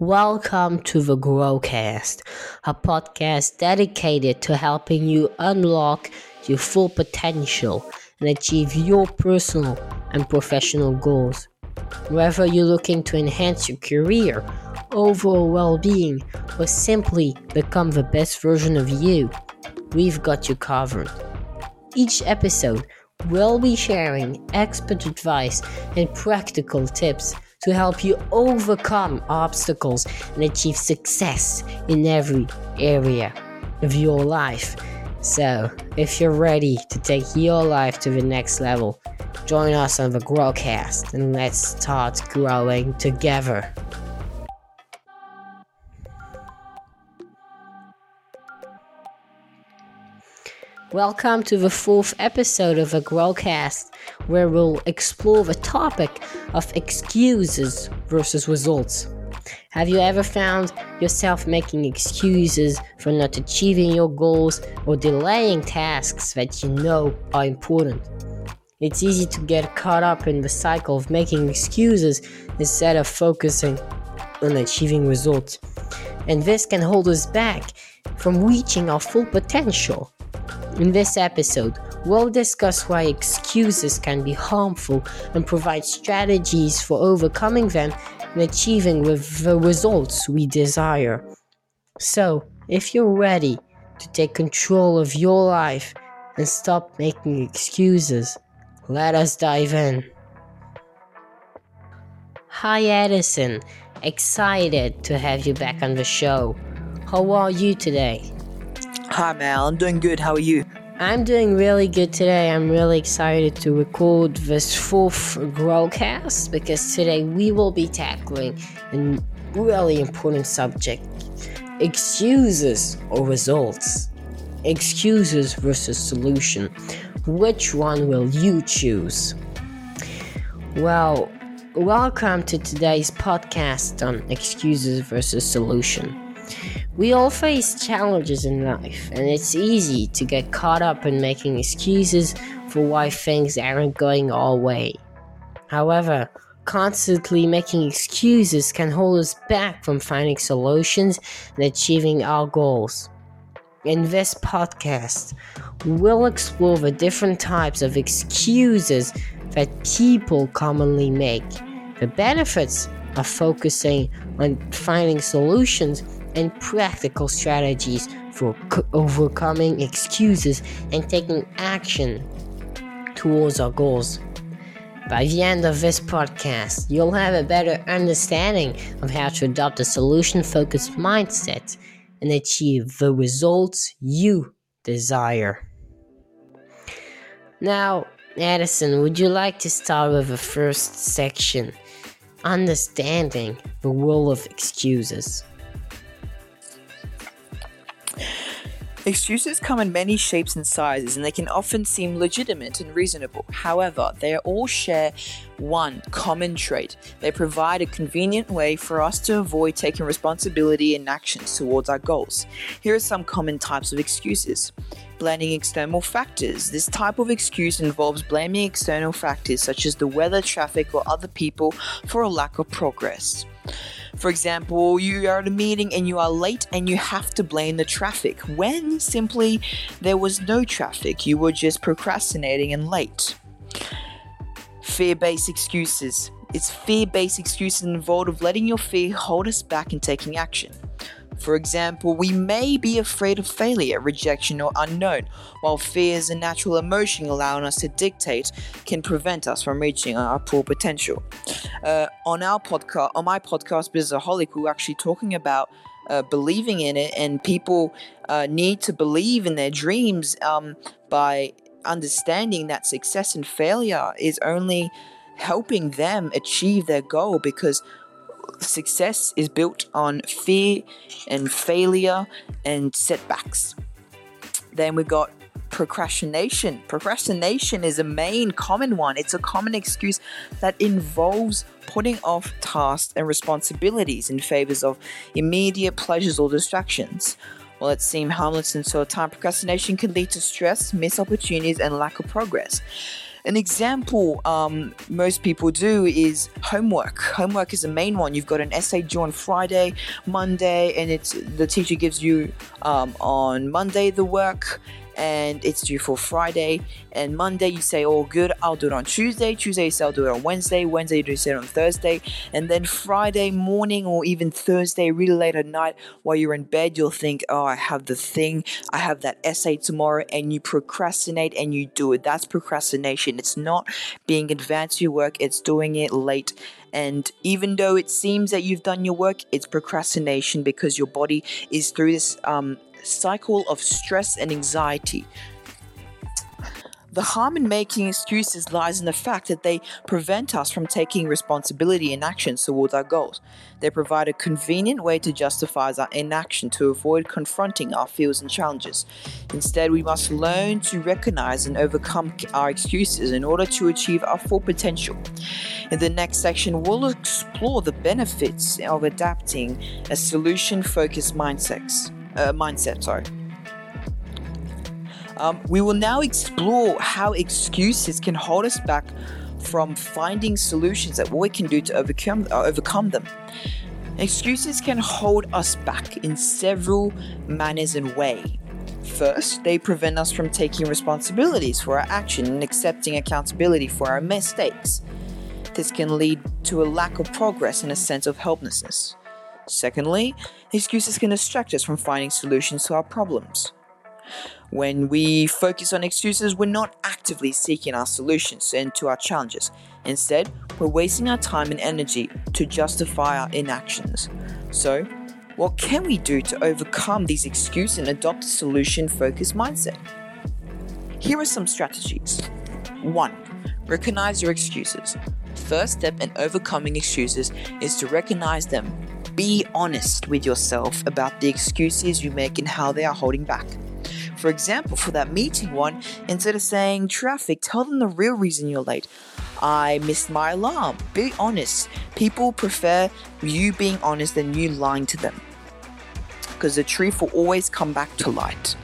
Welcome to the Growcast, a podcast dedicated to helping you unlock your full potential and achieve your personal and professional goals. Whether you're looking to enhance your career, overall well being, or simply become the best version of you, we've got you covered. Each episode, we'll be sharing expert advice and practical tips to help you overcome obstacles and achieve success in every area of your life. So, if you're ready to take your life to the next level, join us on the Growcast and let's start growing together. Welcome to the fourth episode of the Growcast, where we'll explore the topic of excuses versus results. Have you ever found yourself making excuses for not achieving your goals or delaying tasks that you know are important? It's easy to get caught up in the cycle of making excuses instead of focusing on achieving results. And this can hold us back from reaching our full potential. In this episode, we'll discuss why excuses can be harmful and provide strategies for overcoming them and achieving the results we desire. So, if you're ready to take control of your life and stop making excuses, let us dive in. Hi, Edison. Excited to have you back on the show. How are you today? Hi, Mal. I'm doing good. How are you? I'm doing really good today. I'm really excited to record this fourth Growcast because today we will be tackling a really important subject excuses or results. Excuses versus solution. Which one will you choose? Well, welcome to today's podcast on excuses versus solution. We all face challenges in life, and it's easy to get caught up in making excuses for why things aren't going our way. However, constantly making excuses can hold us back from finding solutions and achieving our goals. In this podcast, we'll explore the different types of excuses that people commonly make, the benefits of focusing on finding solutions and practical strategies for c- overcoming excuses and taking action towards our goals. By the end of this podcast, you'll have a better understanding of how to adopt a solution focused mindset and achieve the results you desire. Now, Addison, would you like to start with the first section? Understanding the role of excuses. Excuses come in many shapes and sizes, and they can often seem legitimate and reasonable. However, they all share one common trait they provide a convenient way for us to avoid taking responsibility and actions towards our goals. Here are some common types of excuses. Blaming external factors. This type of excuse involves blaming external factors such as the weather, traffic, or other people for a lack of progress. For example, you are at a meeting and you are late and you have to blame the traffic when simply there was no traffic, you were just procrastinating and late. Fear based excuses. It's fear based excuses involved of letting your fear hold us back in taking action. For example, we may be afraid of failure, rejection, or unknown, while fear is a natural emotion allowing us to dictate can prevent us from reaching our full potential. Uh, on our podcast, on my podcast, Bizaholic, we were actually talking about uh, believing in it, and people uh, need to believe in their dreams um, by understanding that success and failure is only helping them achieve their goal because success is built on fear and failure and setbacks. Then we've got procrastination. Procrastination is a main common one. It's a common excuse that involves putting off tasks and responsibilities in favors of immediate pleasures or distractions. While it seems harmless until time, procrastination can lead to stress, missed opportunities, and lack of progress. An example um, most people do is homework. Homework is the main one. You've got an essay due on Friday, Monday, and it's the teacher gives you um, on Monday the work, and it's due for Friday. And Monday you say, "Oh, good, I'll do it on Tuesday." Tuesday you say, "I'll do it on Wednesday." Wednesday you do it on Thursday, and then Friday morning or even Thursday, really late at night, while you're in bed, you'll think, "Oh, I have the thing, I have that essay tomorrow," and you procrastinate and you do it. That's procrastination. It's not being advanced your work; it's doing it late. And even though it seems that you've done your work, it's procrastination because your body is through this um, cycle of stress and anxiety. The harm in making excuses lies in the fact that they prevent us from taking responsibility and action towards our goals. They provide a convenient way to justify our inaction to avoid confronting our fears and challenges. Instead, we must learn to recognize and overcome our excuses in order to achieve our full potential. In the next section, we'll explore the benefits of adapting a solution focused mindset. Uh, mindset, sorry. Um, we will now explore how excuses can hold us back from finding solutions that we can do to overcome uh, overcome them. Excuses can hold us back in several manners and ways. First, they prevent us from taking responsibilities for our action and accepting accountability for our mistakes. This can lead to a lack of progress and a sense of helplessness. Secondly, excuses can distract us from finding solutions to our problems. When we focus on excuses, we're not actively seeking our solutions and to our challenges. Instead, we're wasting our time and energy to justify our inactions. So, what can we do to overcome these excuses and adopt a solution focused mindset? Here are some strategies. 1. Recognize your excuses. First step in overcoming excuses is to recognize them. Be honest with yourself about the excuses you make and how they are holding back. For example, for that meeting one, instead of saying traffic, tell them the real reason you're late. I missed my alarm. Be honest. People prefer you being honest than you lying to them. Because the truth will always come back to light.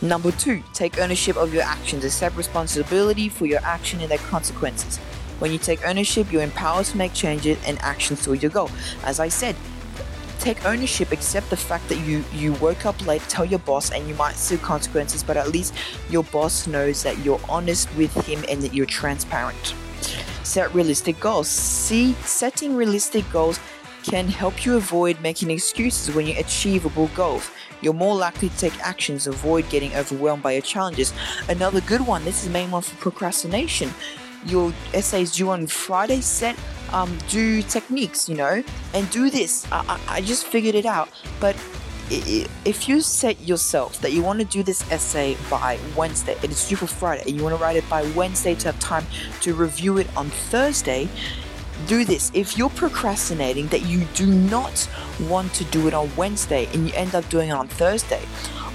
Number two, take ownership of your actions. and Accept responsibility for your action and their consequences. When you take ownership, you're empowered to make changes and actions toward your goal. As I said, take ownership accept the fact that you you woke up late tell your boss and you might see consequences but at least your boss knows that you're honest with him and that you're transparent. Set realistic goals. See setting realistic goals can help you avoid making excuses when you achievable goals. You're more likely to take actions avoid getting overwhelmed by your challenges. Another good one this is the main one for procrastination your essays due on friday set um, do techniques, you know, and do this. I, I, I just figured it out. But if you set yourself that you want to do this essay by Wednesday, and it's due for Friday, and you want to write it by Wednesday to have time to review it on Thursday, do this. If you're procrastinating that you do not want to do it on Wednesday and you end up doing it on Thursday,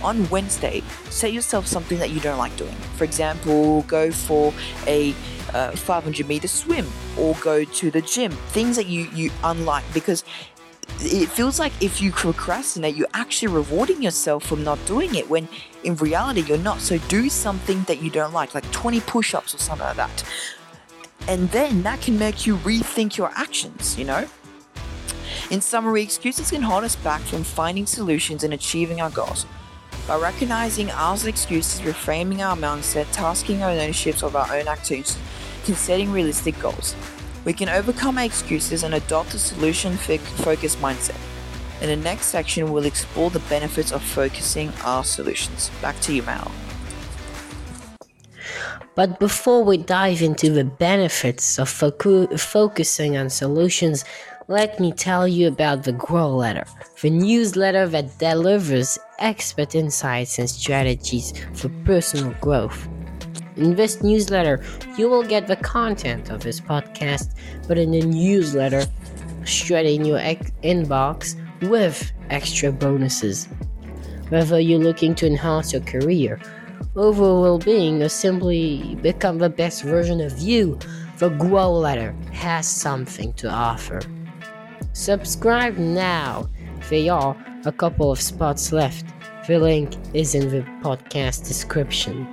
on Wednesday, set yourself something that you don't like doing. For example, go for a uh, 500 meter swim or go to the gym. Things that you you unlike because it feels like if you procrastinate, you're actually rewarding yourself from not doing it when in reality you're not. So do something that you don't like, like 20 push ups or something like that. And then that can make you rethink your actions, you know? In summary, excuses can hold us back from finding solutions and achieving our goals. By recognizing our excuses, reframing our mindset, tasking our ownership of our own actions, and setting realistic goals, we can overcome our excuses and adopt a solution focused mindset. In the next section, we'll explore the benefits of focusing our solutions. Back to you, Mal. But before we dive into the benefits of focu- focusing on solutions, let me tell you about the Grow Letter, the newsletter that delivers expert insights and strategies for personal growth. In this newsletter, you will get the content of this podcast, but in the newsletter, straight in your ex- inbox with extra bonuses. Whether you're looking to enhance your career, overall well being, or simply become the best version of you, the Grow Letter has something to offer. Subscribe now. There are a couple of spots left. The link is in the podcast description.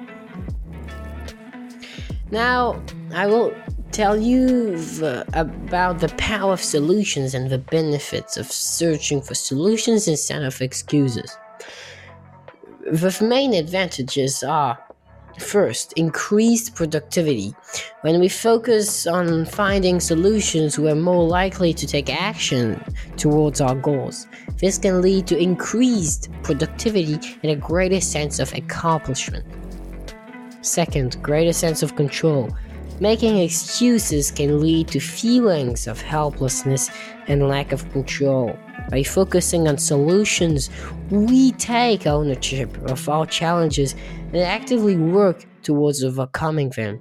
Now, I will tell you the, about the power of solutions and the benefits of searching for solutions instead of excuses. The main advantages are First, increased productivity. When we focus on finding solutions, we're more likely to take action towards our goals. This can lead to increased productivity and a greater sense of accomplishment. Second, greater sense of control. Making excuses can lead to feelings of helplessness and lack of control. By focusing on solutions, we take ownership of our challenges and actively work towards overcoming them.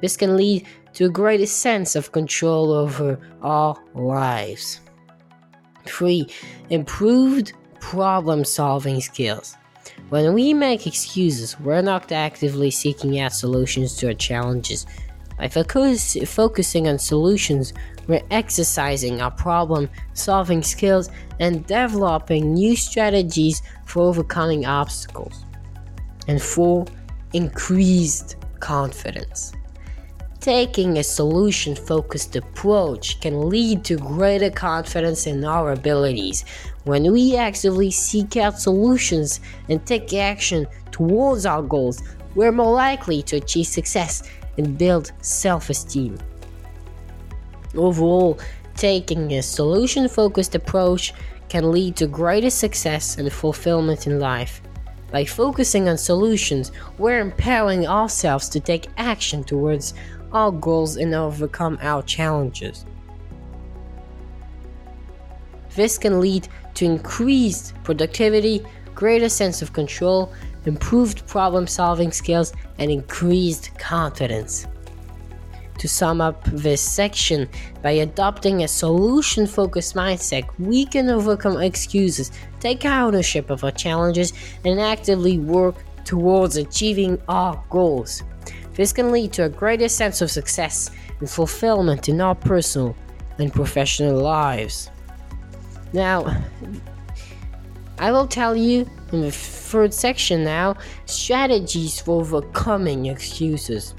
This can lead to a greater sense of control over our lives. 3. Improved problem solving skills. When we make excuses, we're not actively seeking out solutions to our challenges. By focus, focusing on solutions, we're exercising our problem solving skills and developing new strategies for overcoming obstacles. And four, increased confidence. Taking a solution focused approach can lead to greater confidence in our abilities. When we actively seek out solutions and take action towards our goals, we're more likely to achieve success and build self esteem. Overall, taking a solution focused approach can lead to greater success and fulfillment in life. By focusing on solutions, we're empowering ourselves to take action towards our goals and overcome our challenges. This can lead to increased productivity, greater sense of control, improved problem solving skills, and increased confidence. To sum up this section, by adopting a solution focused mindset, we can overcome excuses, take ownership of our challenges, and actively work towards achieving our goals. This can lead to a greater sense of success and fulfillment in our personal and professional lives. Now, I will tell you in the third section now strategies for overcoming excuses.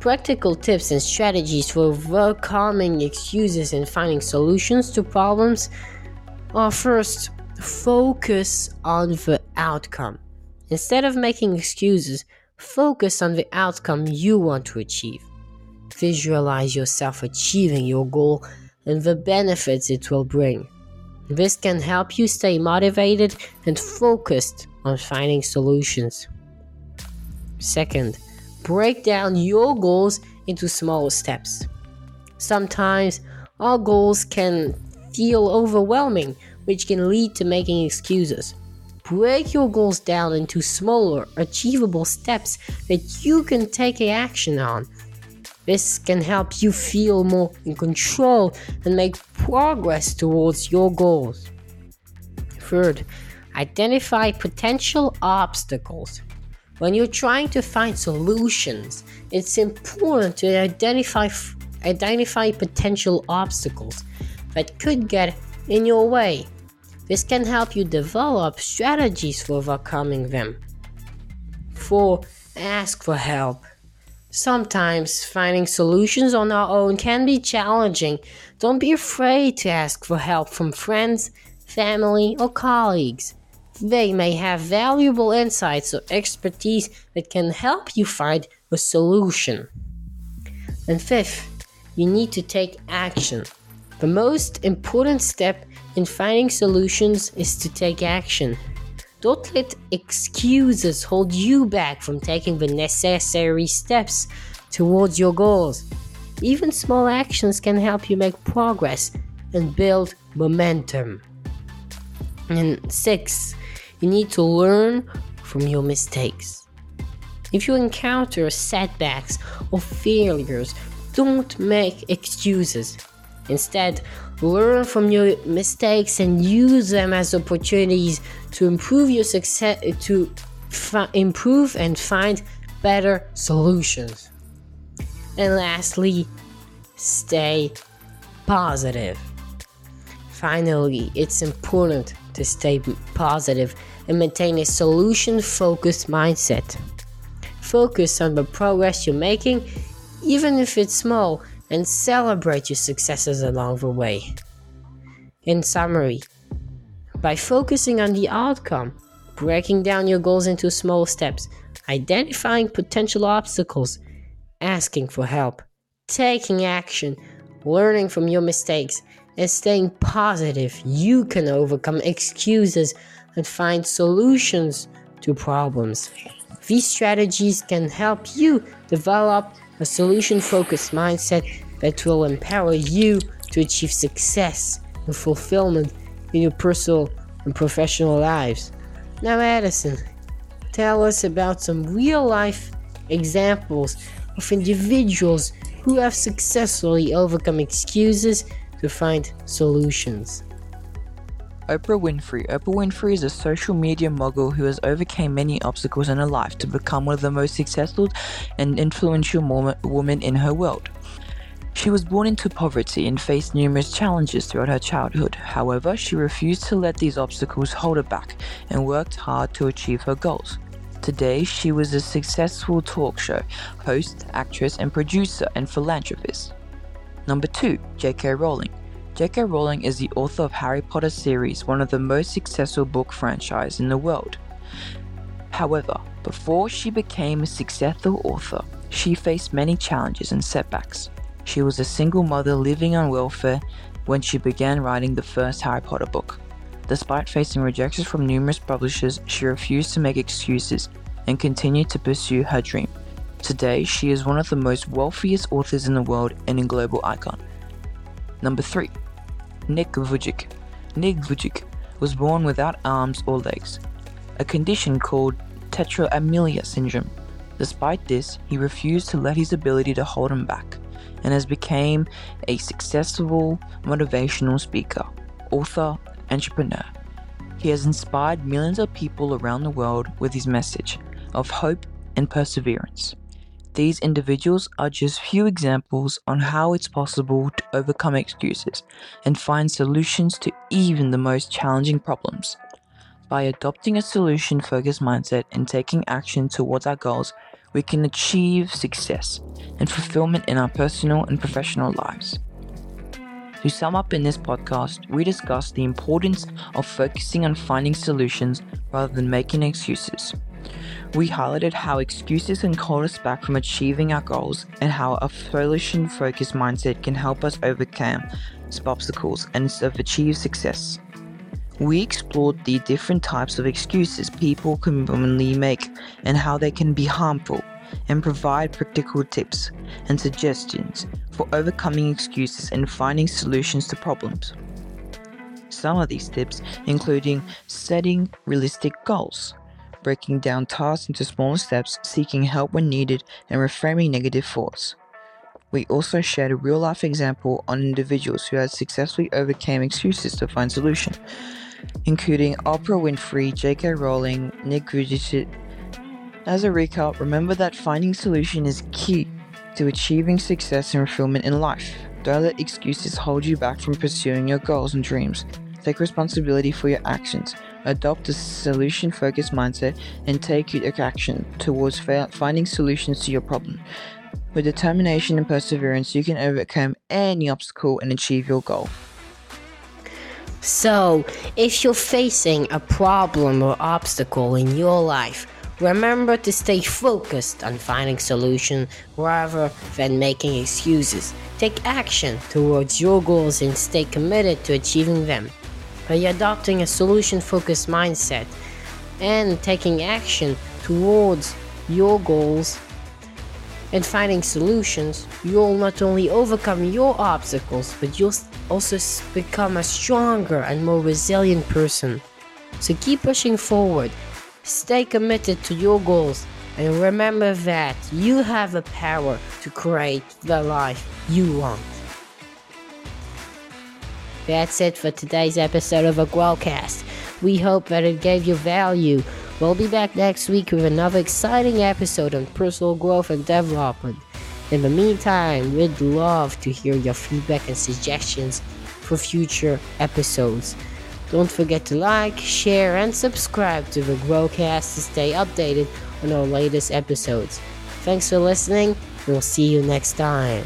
Practical tips and strategies for overcoming excuses and finding solutions to problems are first, focus on the outcome. Instead of making excuses, focus on the outcome you want to achieve. Visualize yourself achieving your goal and the benefits it will bring. This can help you stay motivated and focused on finding solutions. Second, break down your goals into smaller steps. Sometimes our goals can feel overwhelming, which can lead to making excuses. Break your goals down into smaller, achievable steps that you can take action on this can help you feel more in control and make progress towards your goals. Third, identify potential obstacles. When you're trying to find solutions, it's important to identify identify potential obstacles that could get in your way. This can help you develop strategies for overcoming them. 4. Ask for help. Sometimes finding solutions on our own can be challenging. Don't be afraid to ask for help from friends, family, or colleagues. They may have valuable insights or expertise that can help you find a solution. And fifth, you need to take action. The most important step in finding solutions is to take action. Don't let excuses hold you back from taking the necessary steps towards your goals. Even small actions can help you make progress and build momentum. And six, you need to learn from your mistakes. If you encounter setbacks or failures, don't make excuses. Instead, learn from your mistakes and use them as opportunities to improve your success to fi- improve and find better solutions. And lastly, stay positive. Finally, it's important to stay positive and maintain a solution focused mindset. Focus on the progress you're making, even if it's small, and celebrate your successes along the way. In summary, by focusing on the outcome, breaking down your goals into small steps, identifying potential obstacles, asking for help, taking action, learning from your mistakes, and staying positive, you can overcome excuses and find solutions to problems. These strategies can help you develop a solution focused mindset that will empower you to achieve success and fulfillment in your personal and professional lives. Now, Addison, tell us about some real life examples of individuals who have successfully overcome excuses to find solutions. Oprah Winfrey. Oprah Winfrey is a social media mogul who has overcome many obstacles in her life to become one of the most successful and influential women in her world. She was born into poverty and faced numerous challenges throughout her childhood. However, she refused to let these obstacles hold her back and worked hard to achieve her goals. Today, she was a successful talk show host, actress, and producer and philanthropist. Number 2, J.K. Rowling. J.K. Rowling is the author of Harry Potter series, one of the most successful book franchise in the world. However, before she became a successful author, she faced many challenges and setbacks. She was a single mother living on welfare when she began writing the first Harry Potter book. Despite facing rejections from numerous publishers, she refused to make excuses and continued to pursue her dream. Today, she is one of the most wealthiest authors in the world and a global icon. Number 3. Nick Vujic. Nick Vujic was born without arms or legs, a condition called tetraamelia syndrome. Despite this, he refused to let his ability to hold him back and has become a successful motivational speaker, author, entrepreneur. He has inspired millions of people around the world with his message of hope and perseverance. These individuals are just few examples on how it's possible to overcome excuses and find solutions to even the most challenging problems. By adopting a solution focused mindset and taking action towards our goals, we can achieve success and fulfillment in our personal and professional lives. To sum up in this podcast, we discussed the importance of focusing on finding solutions rather than making excuses. We highlighted how excuses can hold us back from achieving our goals and how a solution focused mindset can help us overcome obstacles and achieve success. We explored the different types of excuses people commonly make and how they can be harmful, and provide practical tips and suggestions for overcoming excuses and finding solutions to problems. Some of these tips including setting realistic goals, breaking down tasks into smaller steps, seeking help when needed, and reframing negative thoughts. We also shared a real life example on individuals who had successfully overcame excuses to find solution, including Oprah Winfrey, J.K. Rowling, Nick Vujicic. As a recap, remember that finding solution is key to achieving success and fulfillment in life. Don't let excuses hold you back from pursuing your goals and dreams. Take responsibility for your actions adopt a solution focused mindset, and take action towards finding solutions to your problem. With determination and perseverance, you can overcome any obstacle and achieve your goal. So, if you're facing a problem or obstacle in your life, remember to stay focused on finding solution rather than making excuses. Take action towards your goals and stay committed to achieving them by adopting a solution focused mindset and taking action towards your goals and finding solutions, you'll not only overcome your obstacles, but you'll also become a stronger and more resilient person. So keep pushing forward, stay committed to your goals, and remember that you have the power to create the life you want. That's it for today's episode of a Growcast. We hope that it gave you value. We'll be back next week with another exciting episode on personal growth and development. In the meantime, we'd love to hear your feedback and suggestions for future episodes. Don't forget to like, share, and subscribe to the Growcast to stay updated on our latest episodes. Thanks for listening, and we'll see you next time.